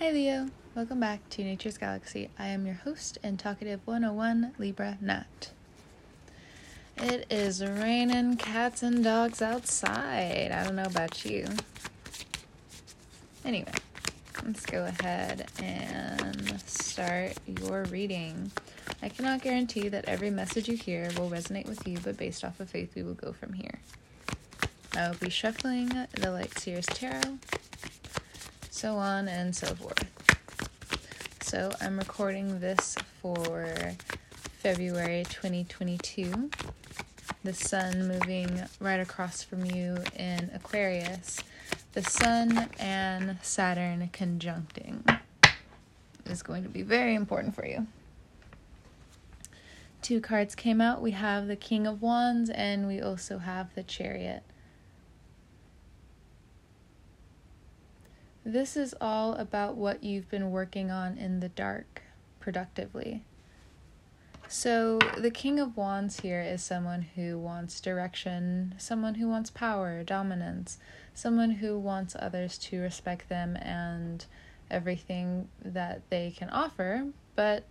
Hi Leo, welcome back to Nature's Galaxy. I am your host and talkative 101 Libra Nat. It is raining cats and dogs outside. I don't know about you. Anyway, let's go ahead and start your reading. I cannot guarantee that every message you hear will resonate with you, but based off of faith, we will go from here. I will be shuffling the Light Seers Tarot, so on and so forth. So I'm recording this for February 2022. The sun moving right across from you in Aquarius. The sun and Saturn conjuncting is going to be very important for you two cards came out. We have the King of Wands and we also have the Chariot. This is all about what you've been working on in the dark productively. So, the King of Wands here is someone who wants direction, someone who wants power, dominance, someone who wants others to respect them and everything that they can offer, but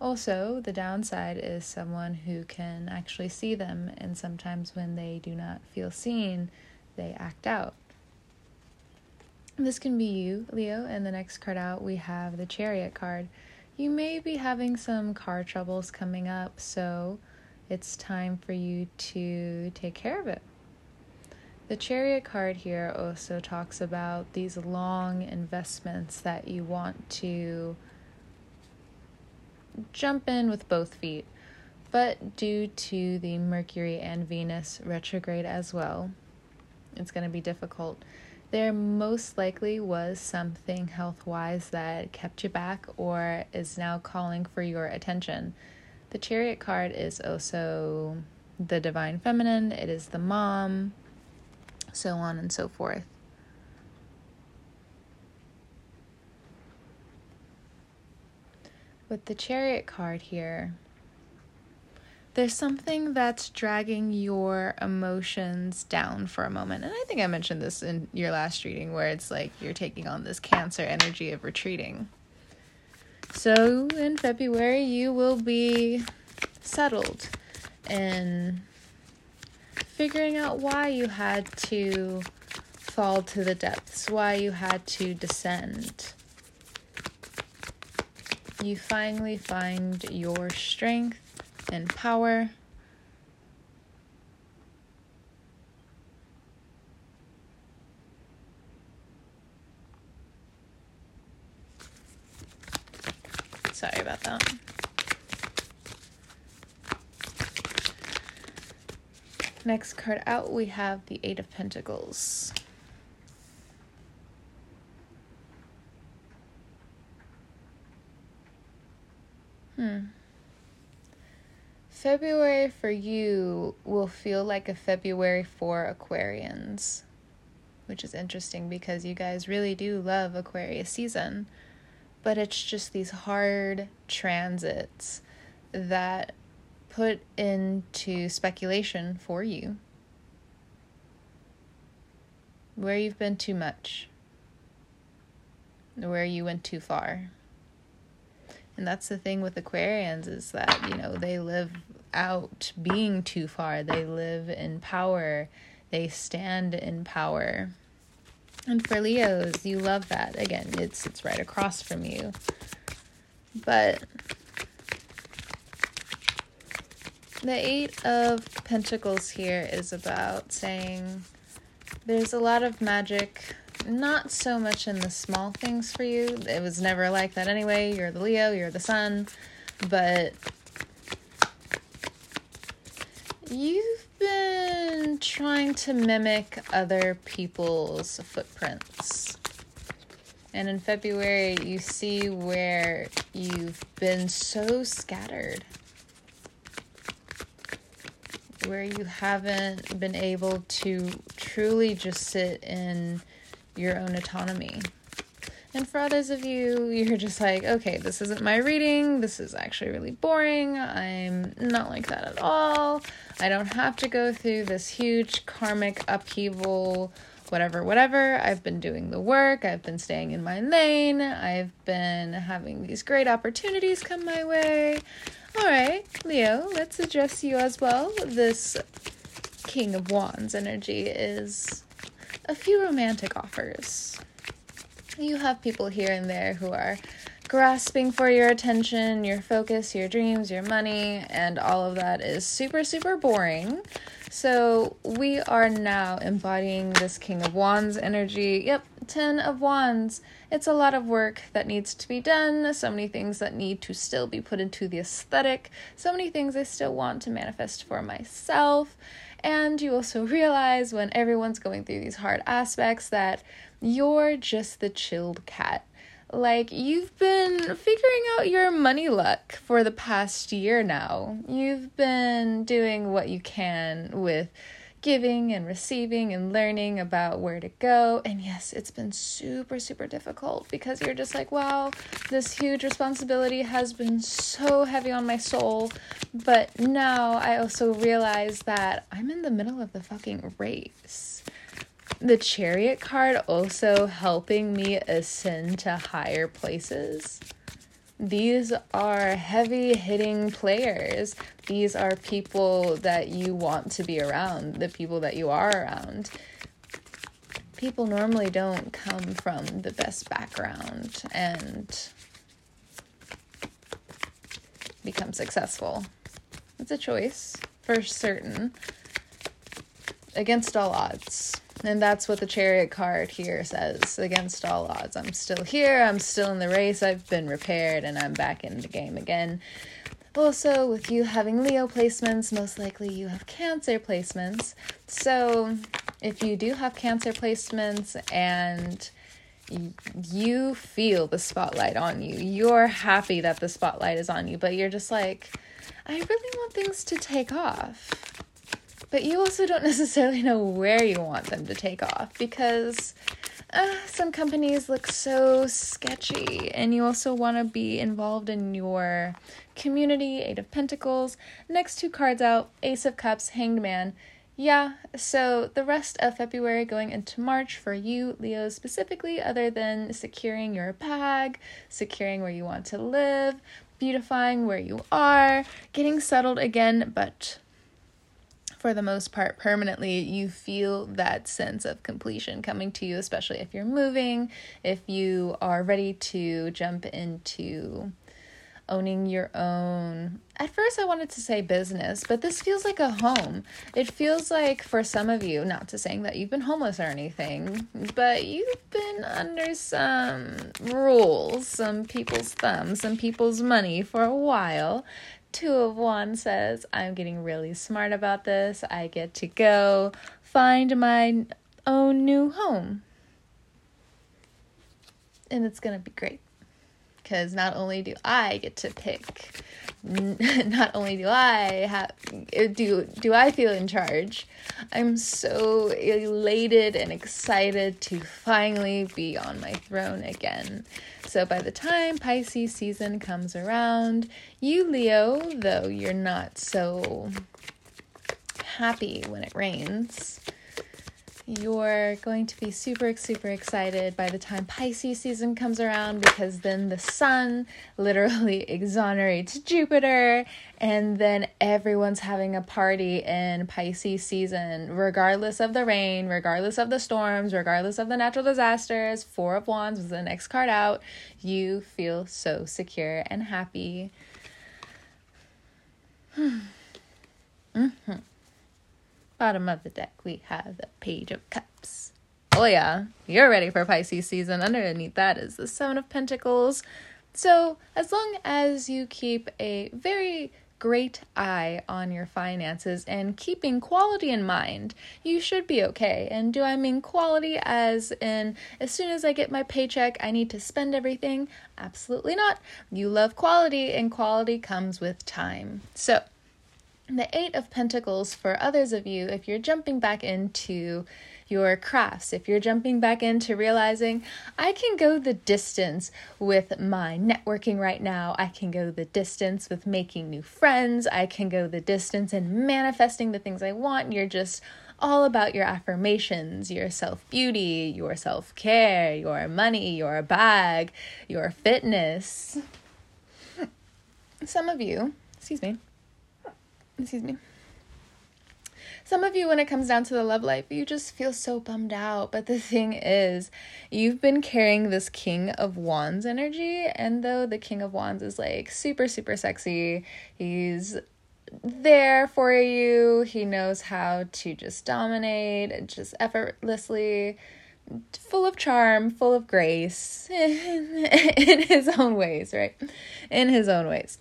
also, the downside is someone who can actually see them, and sometimes when they do not feel seen, they act out. This can be you, Leo, and the next card out we have the Chariot card. You may be having some car troubles coming up, so it's time for you to take care of it. The Chariot card here also talks about these long investments that you want to jump in with both feet, but due to the Mercury and Venus retrograde as well, it's going to be difficult. There most likely was something health wise that kept you back or is now calling for your attention. The Chariot card is also the Divine Feminine, it is the mom, so on and so forth. with the chariot card here, there's something that's dragging your emotions down for a moment. And I think I mentioned this in your last reading where it's like you're taking on this cancer energy of retreating. So in February, you will be settled in figuring out why you had to fall to the depths, why you had to descend you finally find your strength and power. Sorry about that. Next card out, we have the Eight of Pentacles. Hmm. February for you will feel like a February for Aquarians, which is interesting because you guys really do love Aquarius season, but it's just these hard transits that put into speculation for you. Where you've been too much, where you went too far. And that's the thing with Aquarians is that, you know, they live out being too far. They live in power. They stand in power. And for Leos, you love that. Again, it's it's right across from you. But the 8 of pentacles here is about saying there's a lot of magic not so much in the small things for you. It was never like that anyway. You're the Leo, you're the sun, but you've been trying to mimic other people's footprints. And in February, you see where you've been so scattered, where you haven't been able to truly just sit in your own autonomy. And for others of you, you're just like, okay, this isn't my reading. This is actually really boring. I'm not like that at all. I don't have to go through this huge karmic upheaval whatever, whatever. I've been doing the work, I've been staying in my lane, I've been having these great opportunities come my way. All right, Leo, let's address you as well. This King of Wands energy is a few romantic offers. You have people here and there who are grasping for your attention, your focus, your dreams, your money, and all of that is super, super boring. So, we are now embodying this King of Wands energy. Yep, 10 of Wands. It's a lot of work that needs to be done, so many things that need to still be put into the aesthetic, so many things I still want to manifest for myself. And you also realize when everyone's going through these hard aspects that you're just the chilled cat like you've been figuring out your money luck for the past year now. You've been doing what you can with giving and receiving and learning about where to go. And yes, it's been super, super difficult because you're just like, wow, this huge responsibility has been so heavy on my soul. But now I also realize that I'm in the middle of the fucking race the chariot card also helping me ascend to higher places. These are heavy hitting players. These are people that you want to be around, the people that you are around. People normally don't come from the best background and become successful. It's a choice for certain, against all odds. And that's what the chariot card here says against all odds. I'm still here, I'm still in the race, I've been repaired, and I'm back in the game again. Also, with you having Leo placements, most likely you have Cancer placements. So, if you do have Cancer placements and you feel the spotlight on you, you're happy that the spotlight is on you, but you're just like, I really want things to take off but you also don't necessarily know where you want them to take off because uh, some companies look so sketchy, and you also want to be involved in your community. Eight of Pentacles. Next two cards out Ace of Cups, Hanged Man. Yeah, so the rest of February going into March for you, Leo, specifically, other than securing your bag, securing where you want to live, beautifying where you are, getting settled again, but for the most part permanently you feel that sense of completion coming to you especially if you're moving if you are ready to jump into owning your own. At first i wanted to say business but this feels like a home. It feels like for some of you not to saying that you've been homeless or anything but you've been under some rules some people's thumbs some people's money for a while Two of Wands says, I'm getting really smart about this. I get to go find my own new home. And it's going to be great. Because not only do I get to pick, not only do I have, eh, do, do I feel in charge, I'm so elated and excited to finally be on my throne again. So by the time Pisces season comes around, you, Leo, though you're not so happy when it rains, you're going to be super, super excited by the time Pisces season comes around because then the sun literally exonerates Jupiter, and then everyone's having a party in Pisces season, regardless of the rain, regardless of the storms, regardless of the natural disasters. Four of Wands was the next card out. You feel so secure and happy. mm-hmm bottom of the deck, we have the Page of Cups. Oh, yeah, you're ready for Pisces season. Underneath that is the Seven of Pentacles. So, as long as you keep a very great eye on your finances and keeping quality in mind, you should be okay. And do I mean quality as in as soon as I get my paycheck, I need to spend everything? Absolutely not. You love quality, and quality comes with time. So, the Eight of Pentacles for others of you, if you're jumping back into your crafts, if you're jumping back into realizing I can go the distance with my networking right now, I can go the distance with making new friends, I can go the distance in manifesting the things I want, you're just all about your affirmations, your self beauty, your self care, your money, your bag, your fitness. Some of you, excuse me, excuse me. Some of you, when it comes down to the love life, you just feel so bummed out. But the thing is, you've been carrying this King of Wands energy. And though the King of Wands is like super, super sexy, he's there for you. He knows how to just dominate, just effortlessly, full of charm, full of grace in, his own ways, right? In his own ways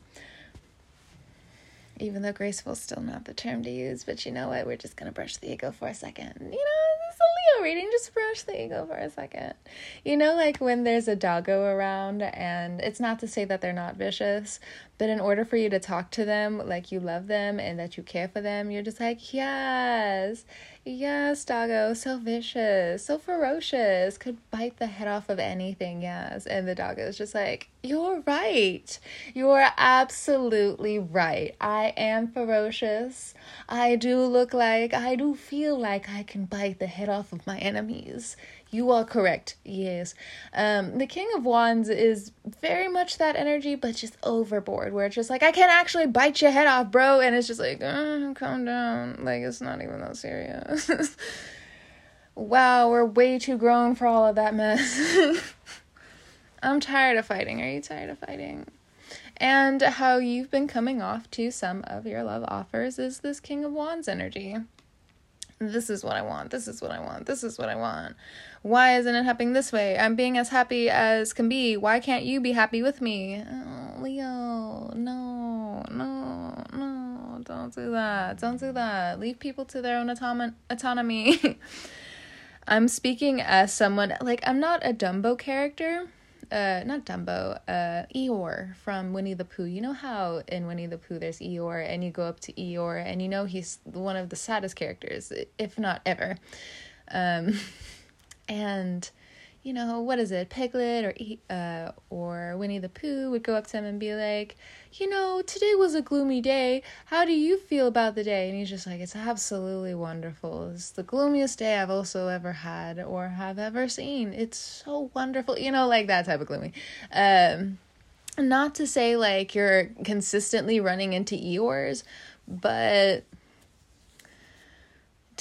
even though graceful is still not the term to use, but you know what? We're just gonna brush the ego for a second. You know, it's a Leo reading, just brush the ego for a second. You know, like when there's a doggo around, and it's not to say that they're not vicious, but in order for you to talk to them like you love them and that you care for them, you're just like, yes, yes, doggo, so vicious, so ferocious, could bite the head off of anything, yes. And the doggo is just like, you're right. You're absolutely right. I am ferocious. I do look like, I do feel like I can bite the head off of my enemies. You are correct. Yes. Um, the King of Wands is very much that energy, but just overboard, where it's just like, I can't actually bite your head off, bro. And it's just like, uh, calm down. Like, it's not even that serious. wow, we're way too grown for all of that mess. I'm tired of fighting. Are you tired of fighting? And how you've been coming off to some of your love offers is this King of Wands energy. This is what I want. This is what I want. This is what I want. Why isn't it happening this way? I'm being as happy as can be. Why can't you be happy with me? Oh, Leo, no, no, no, don't do that. Don't do that. Leave people to their own autom- autonomy. I'm speaking as someone, like, I'm not a Dumbo character uh not Dumbo, uh Eeyore from Winnie the Pooh. You know how in Winnie the Pooh there's Eeyore and you go up to Eeyore and you know he's one of the saddest characters, if not ever. Um and you know, what is it? Piglet or uh or Winnie the Pooh would go up to him and be like, "You know, today was a gloomy day. How do you feel about the day?" And he's just like, "It's absolutely wonderful. It's the gloomiest day I've also ever had or have ever seen. It's so wonderful." You know, like that type of gloomy. Um not to say like you're consistently running into Eeyores, but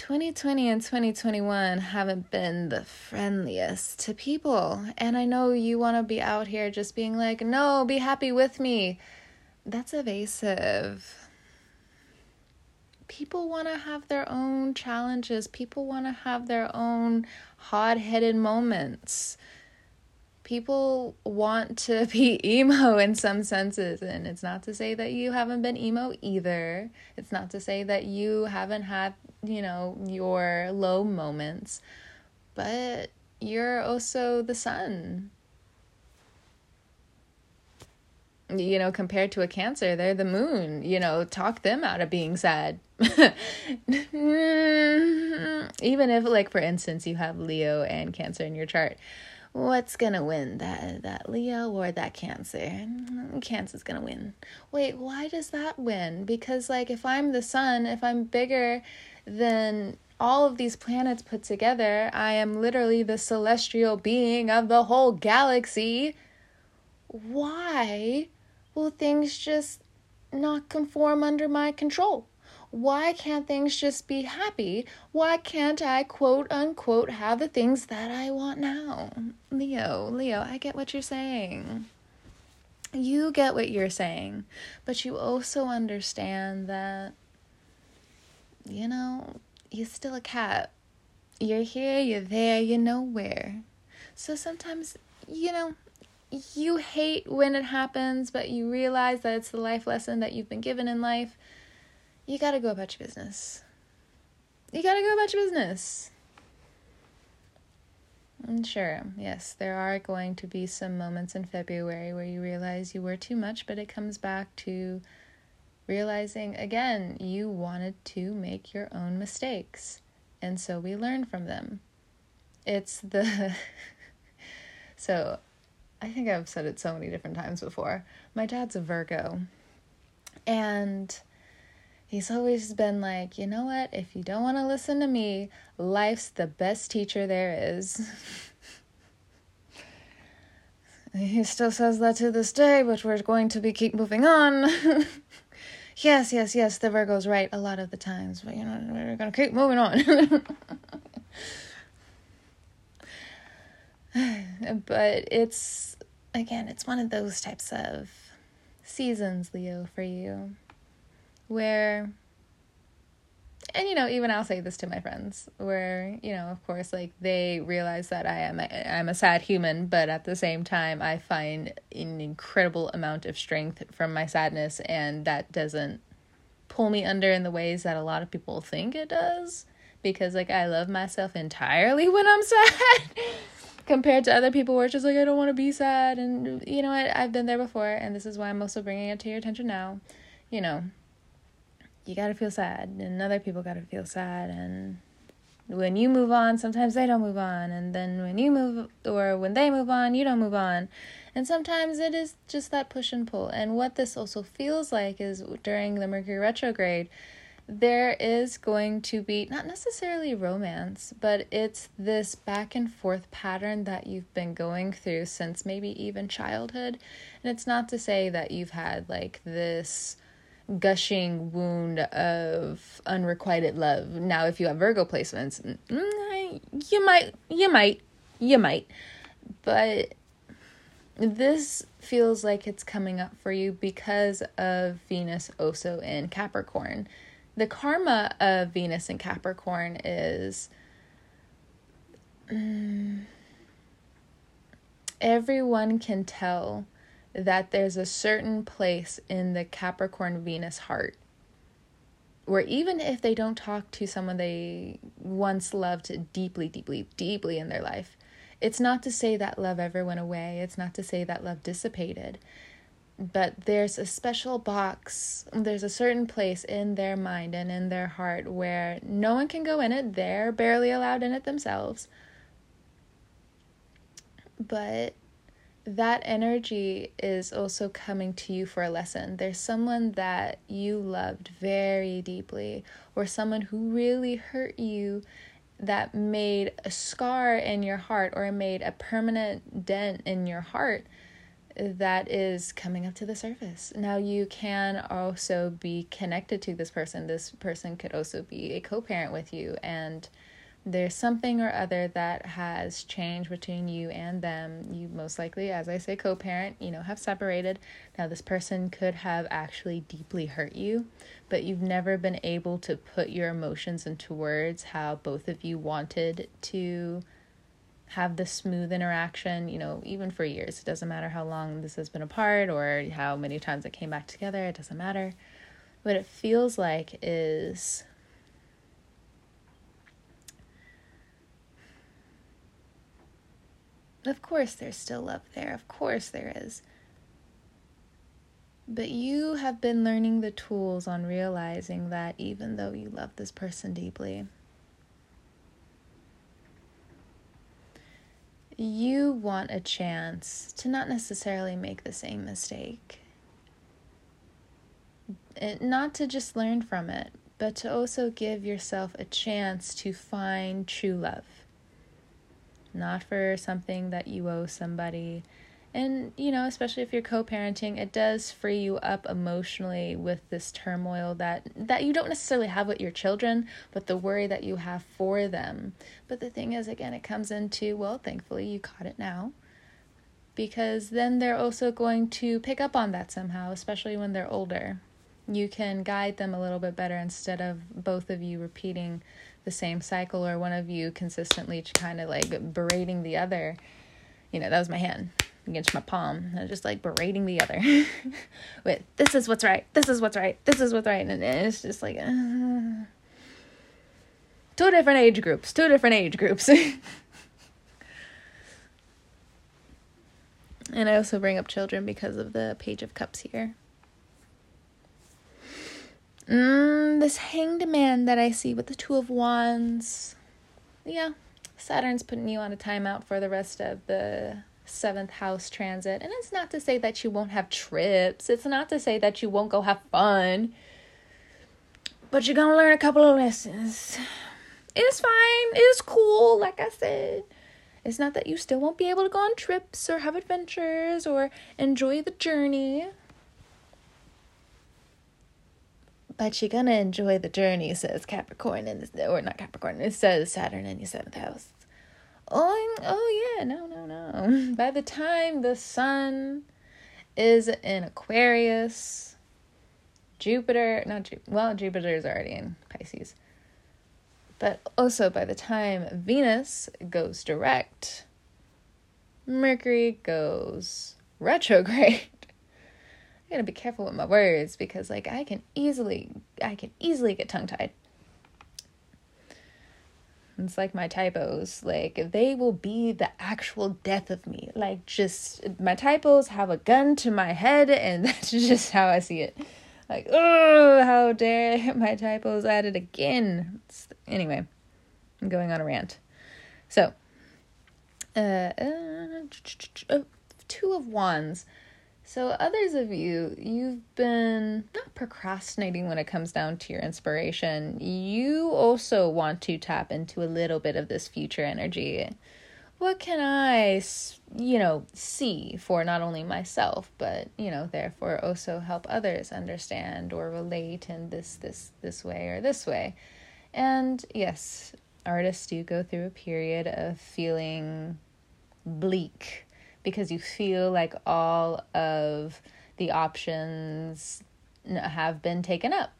2020 and 2021 haven't been the friendliest to people. And I know you want to be out here just being like, no, be happy with me. That's evasive. People want to have their own challenges, people want to have their own hard headed moments people want to be emo in some senses and it's not to say that you haven't been emo either. It's not to say that you haven't had you know your low moments but you're also the sun. You know compared to a cancer they're the moon. You know talk them out of being sad. Even if like for instance you have leo and cancer in your chart what's gonna win? That that leo or that cancer? Cancer's gonna win. Wait why does that win? Because like if i'm the sun if i'm bigger than all of these planets put together i am literally the celestial being of the whole galaxy. Why will things just not conform under my control why can't things just be happy? Why can't I quote unquote have the things that I want now? Leo, Leo, I get what you're saying. You get what you're saying, but you also understand that, you know, you're still a cat. You're here, you're there, you're nowhere. So sometimes, you know, you hate when it happens, but you realize that it's the life lesson that you've been given in life you gotta go about your business. You gotta go about your business. And sure, yes, there are going to be some moments in February where you realize you were too much, but it comes back to realizing again, you wanted to make your own mistakes. And so we learn from them. It's the. so I think I've said it so many different times before. My dad's a Virgo. And he's always been like, you know what? If you don't want to listen to me, life's the best teacher there is. he still says that to this day, but we're going to be keep moving on. yes, yes, yes, the Virgo's right a lot of the times, but you know, we're gonna keep moving on. but it's again, it's one of those types of seasons, Leo, for you, where and you know even i'll say this to my friends where you know of course like they realize that i am a, i'm a sad human but at the same time i find an incredible amount of strength from my sadness and that doesn't pull me under in the ways that a lot of people think it does because like i love myself entirely when i'm sad compared to other people where it's just like i don't want to be sad and you know what i've been there before and this is why i'm also bringing it to your attention now you know you got to feel sad and other people got to feel sad and when you move on sometimes they don't move on and then when you move or when they move on you don't move on and sometimes it is just that push and pull and what this also feels like is during the mercury retrograde there is going to be not necessarily romance, but it's this back and forth pattern that you've been going through since maybe even childhood. And it's not to say that you've had like this gushing wound of unrequited love. Now, if you have Virgo placements, mm, you might, you might, you might. But this feels like it's coming up for you because of Venus also in Capricorn. The karma of Venus in Capricorn is um, everyone can tell that there's a certain place in the Capricorn Venus heart where even if they don't talk to someone they once loved deeply, deeply, deeply in their life, it's not to say that love ever went away. It's not to say that love dissipated. But there's a special box, there's a certain place in their mind and in their heart where no one can go in it. They're barely allowed in it themselves. But that energy is also coming to you for a lesson. There's someone that you loved very deeply, or someone who really hurt you that made a scar in your heart or made a permanent dent in your heart that is coming up to the surface. Now, you can also be connected to this person. This person could also be a co parent with you and there's something or other that has changed between you and them. You most likely, as I say, co parent, you know, have separated. Now, this person could have actually deeply hurt you, but you've never been able to put your emotions into words how both of you wanted to have this smooth interaction, you know, even for years. It doesn't matter how long this has been apart or how many times it came back together, it doesn't matter. What it feels like is Of course, there's still love there. Of course, there is. But you have been learning the tools on realizing that even though you love this person deeply, you want a chance to not necessarily make the same mistake. Not to just learn from it, but to also give yourself a chance to find true love not for something that you owe somebody. And, you know, especially if you're co-parenting, it does free you up emotionally with this turmoil that that you don't necessarily have with your children, but the worry that you have for them. But the thing is again, it comes into, well, thankfully you caught it now. Because then they're also going to pick up on that somehow, especially when they're older. You can guide them a little bit better instead of both of you repeating the same cycle or one of you consistently kind of like berating the other. You know, that was my hand against my palm. Was just like berating the other with this is what's right, this is what's right, this is what's right, and it's just like uh, two different age groups, two different age groups. and I also bring up children because of the Page of Cups here. Mm, this hanged man that I see with the Two of Wands. Yeah, Saturn's putting you on a timeout for the rest of the seventh house transit. And it's not to say that you won't have trips, it's not to say that you won't go have fun. but you're gonna learn a couple of lessons. It's fine, it's cool, like I said. It's not that you still won't be able to go on trips or have adventures or enjoy the journey. But you're gonna enjoy the journey, says Capricorn, the, or not Capricorn, it says Saturn in your seventh house. Oh, oh yeah, no, no, no. By the time the sun is in Aquarius, Jupiter, not Jupiter, well, Jupiter is already in Pisces. But also by the time Venus goes direct, Mercury goes retrograde. Gotta be careful with my words because like I can easily I can easily get tongue tied. It's like my typos. Like they will be the actual death of me. Like just my typos have a gun to my head and that's just how I see it. Like, oh, how dare my typos at it again. It's, anyway, I'm going on a rant. So, uh, uh, two of wands. So, others of you, you've been not procrastinating when it comes down to your inspiration. You also want to tap into a little bit of this future energy. What can I, you know, see for not only myself, but you know, therefore also help others understand or relate in this this this way or this way. And yes, artists do go through a period of feeling bleak because you feel like all of the options have been taken up.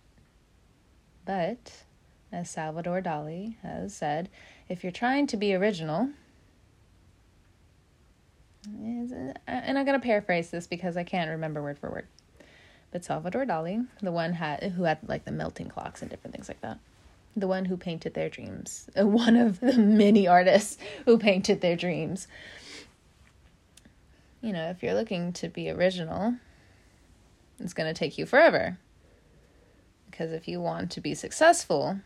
But, as Salvador Dali has said, if you're trying to be original, uh, and I'm going to paraphrase this because I can't remember word for word. But Salvador Dali, the one had who had like the melting clocks and different things like that, the one who painted their dreams, one of the many artists who painted their dreams, you know, if you're looking to be original, it's going to take you forever. Because if you want to be successful,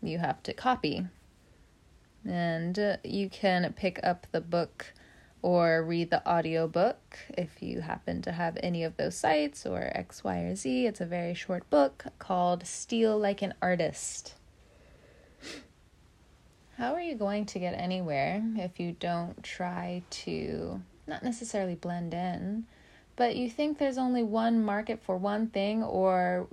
you have to copy. And uh, you can pick up the book or read the audiobook if you happen to have any of those sites or X, Y, or Z. It's a very short book called Steal Like an Artist. How are you going to get anywhere if you don't try to not necessarily blend in, but you think there's only one market for one thing, or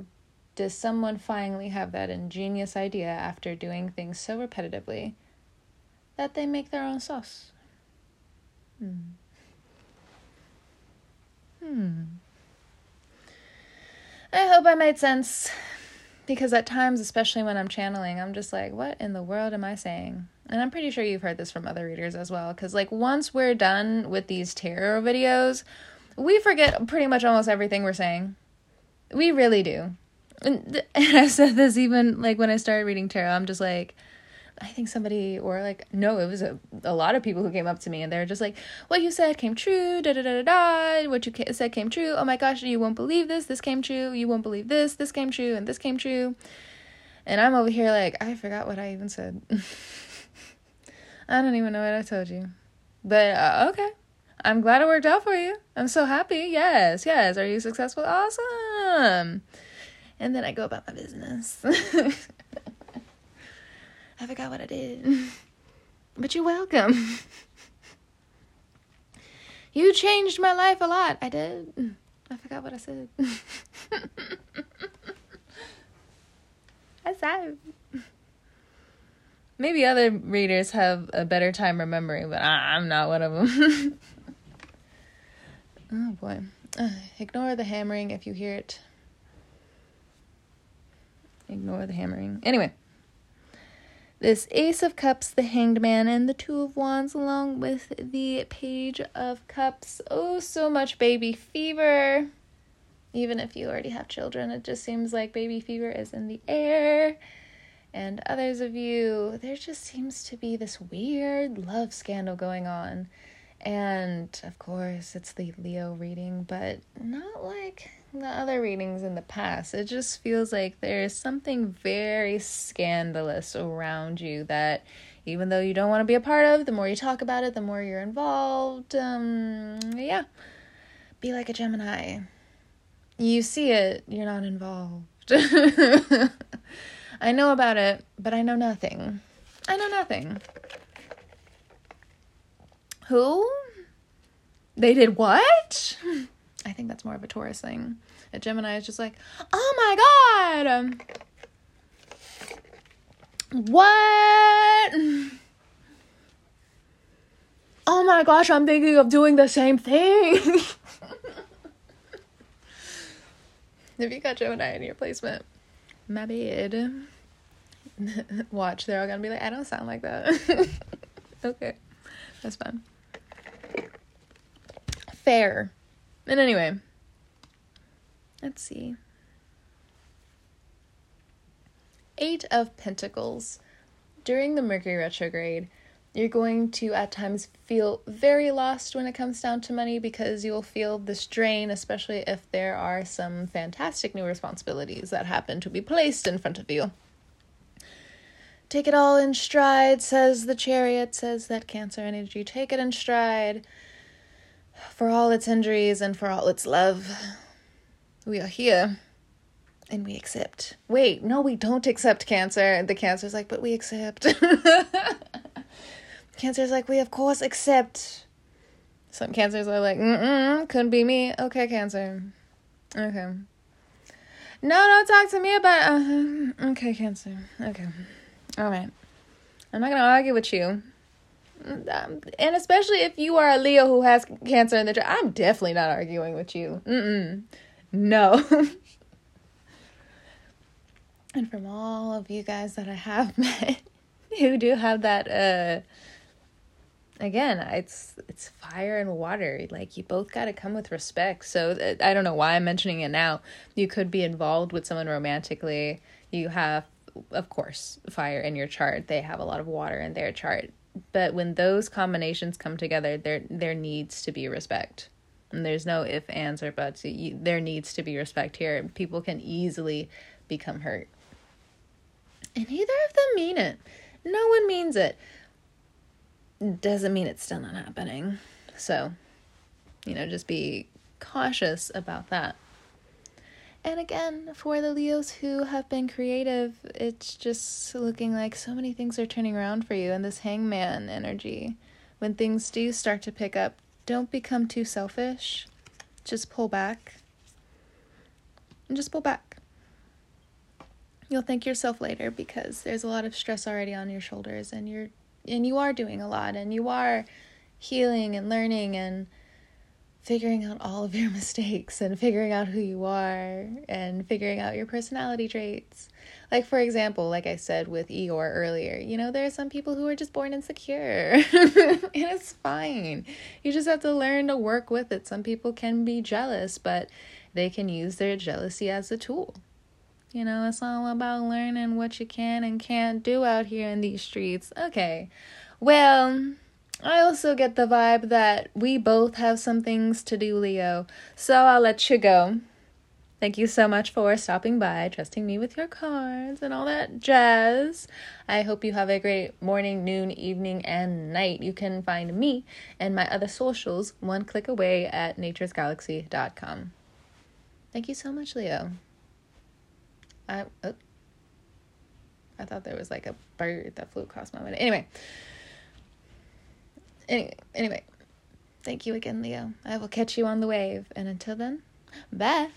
does someone finally have that ingenious idea after doing things so repetitively that they make their own sauce? Hmm. Hmm. I hope I made sense because at times, especially when I'm channeling, I'm just like, what in the world am I saying? and I'm pretty sure you've heard this from other readers as well, because like once we're done with these tarot videos, we forget pretty much almost everything we're saying. We really do. And, and I said this even like when I started reading tarot, I'm just like, I think somebody or like no, it was a a lot of people who came up to me and they're just like, "What you said came true." Da da da da da. What you said came true. Oh my gosh, you won't believe this. This came true. You won't believe this. This came true, and this came true. And I'm over here like, I forgot what I even said. I don't even know what I told you. But uh, okay. I'm glad it worked out for you. I'm so happy. Yes, yes. Are you successful? Awesome. And then I go about my business. I forgot what I did. But you're welcome. You changed my life a lot. I did. I forgot what I said. I said. Maybe other readers have a better time remembering, but I'm not one of them. oh boy. Uh, ignore the hammering if you hear it. Ignore the hammering. Anyway. This Ace of Cups, the Hanged Man, and the Two of Wands, along with the Page of Cups. Oh, so much baby fever. Even if you already have children, it just seems like baby fever is in the air and others of you, there just seems to be this weird love scandal going on. And of course, it's the Leo reading, but not like the other readings in the past. It just feels like there's something very scandalous around you that even though you don't want to be a part of, the more you talk about it, the more you're involved. Um, yeah. Be like a Gemini. You see it, you're not involved. I know about it, but I know nothing. I know nothing. Who? They did what? I think that's more of a Taurus thing. Gemini is just like, oh my god! Um, what? Oh my gosh, I'm thinking of doing the same thing. if you got Gemini in your placement, my bad. Watch, they're all gonna be like, I don't sound like that. okay, that's fun. Fair. And anyway, let's see. Eight of Pentacles. During the Mercury retrograde, you're going to at times feel very lost when it comes down to money because you'll feel this drain, especially if there are some fantastic new responsibilities that happen to be placed in front of you. Take it all in stride, says the chariot, says that Cancer energy. Take it in stride for all its injuries and for all its love. We are here and we accept. Wait, no, we don't accept cancer. The cancer's like, but we accept. cancer's like, we of course accept. Some cancers are like, mm couldn't be me. Okay, cancer. Okay. No, don't talk to me about. Uh, okay, cancer. Okay. All right. I'm not gonna argue with you. Um, and especially if you are a Leo who has cancer in the chart, I'm definitely not arguing with you. Mm-mm. No. and from all of you guys that I have met who do have that uh again it's it's fire and water. Like you both got to come with respect. So uh, i don't know why i'm mentioning it now. You could be involved with someone romantically. You have of course fire in your chart. They have a lot of water in their chart. But when those combinations come together there there needs to be respect and there's no if ands or buts you, there needs to be respect here people can easily become hurt and neither of them mean it no one means it doesn't mean it's still not happening. So, you know, just be cautious about that. And again, for the Leos who have been creative, it's just looking like so many things are turning around for you and this hangman energy. When things do start to pick up, don't become too selfish. Just pull back. And just pull back. You'll thank yourself later because there's a lot of stress already on your shoulders and you're and you are doing a lot and you are healing and learning and figuring out all of your mistakes and figuring out who you are and figuring out your personality traits. Like, for example, like I said with Eeyore earlier, you know, there are some people who are just born insecure, and it's fine. You just have to learn to work with it. Some people can be jealous, but they can use their jealousy as a tool. You know, it's all about learning what you can and can't do out here in these streets. Okay. Well, I also get the vibe that we both have some things to do, Leo. So I'll let you go. Thank you so much for stopping by, trusting me with your cards and all that jazz. I hope you have a great morning, noon, evening, and night. You can find me and my other socials one click away at naturesgalaxy.com. Thank you so much, Leo. I, oh, I thought there was like a bird that flew across my window. Anyway, anyway, anyway, thank you again, Leo. I will catch you on the wave. And until then, bye.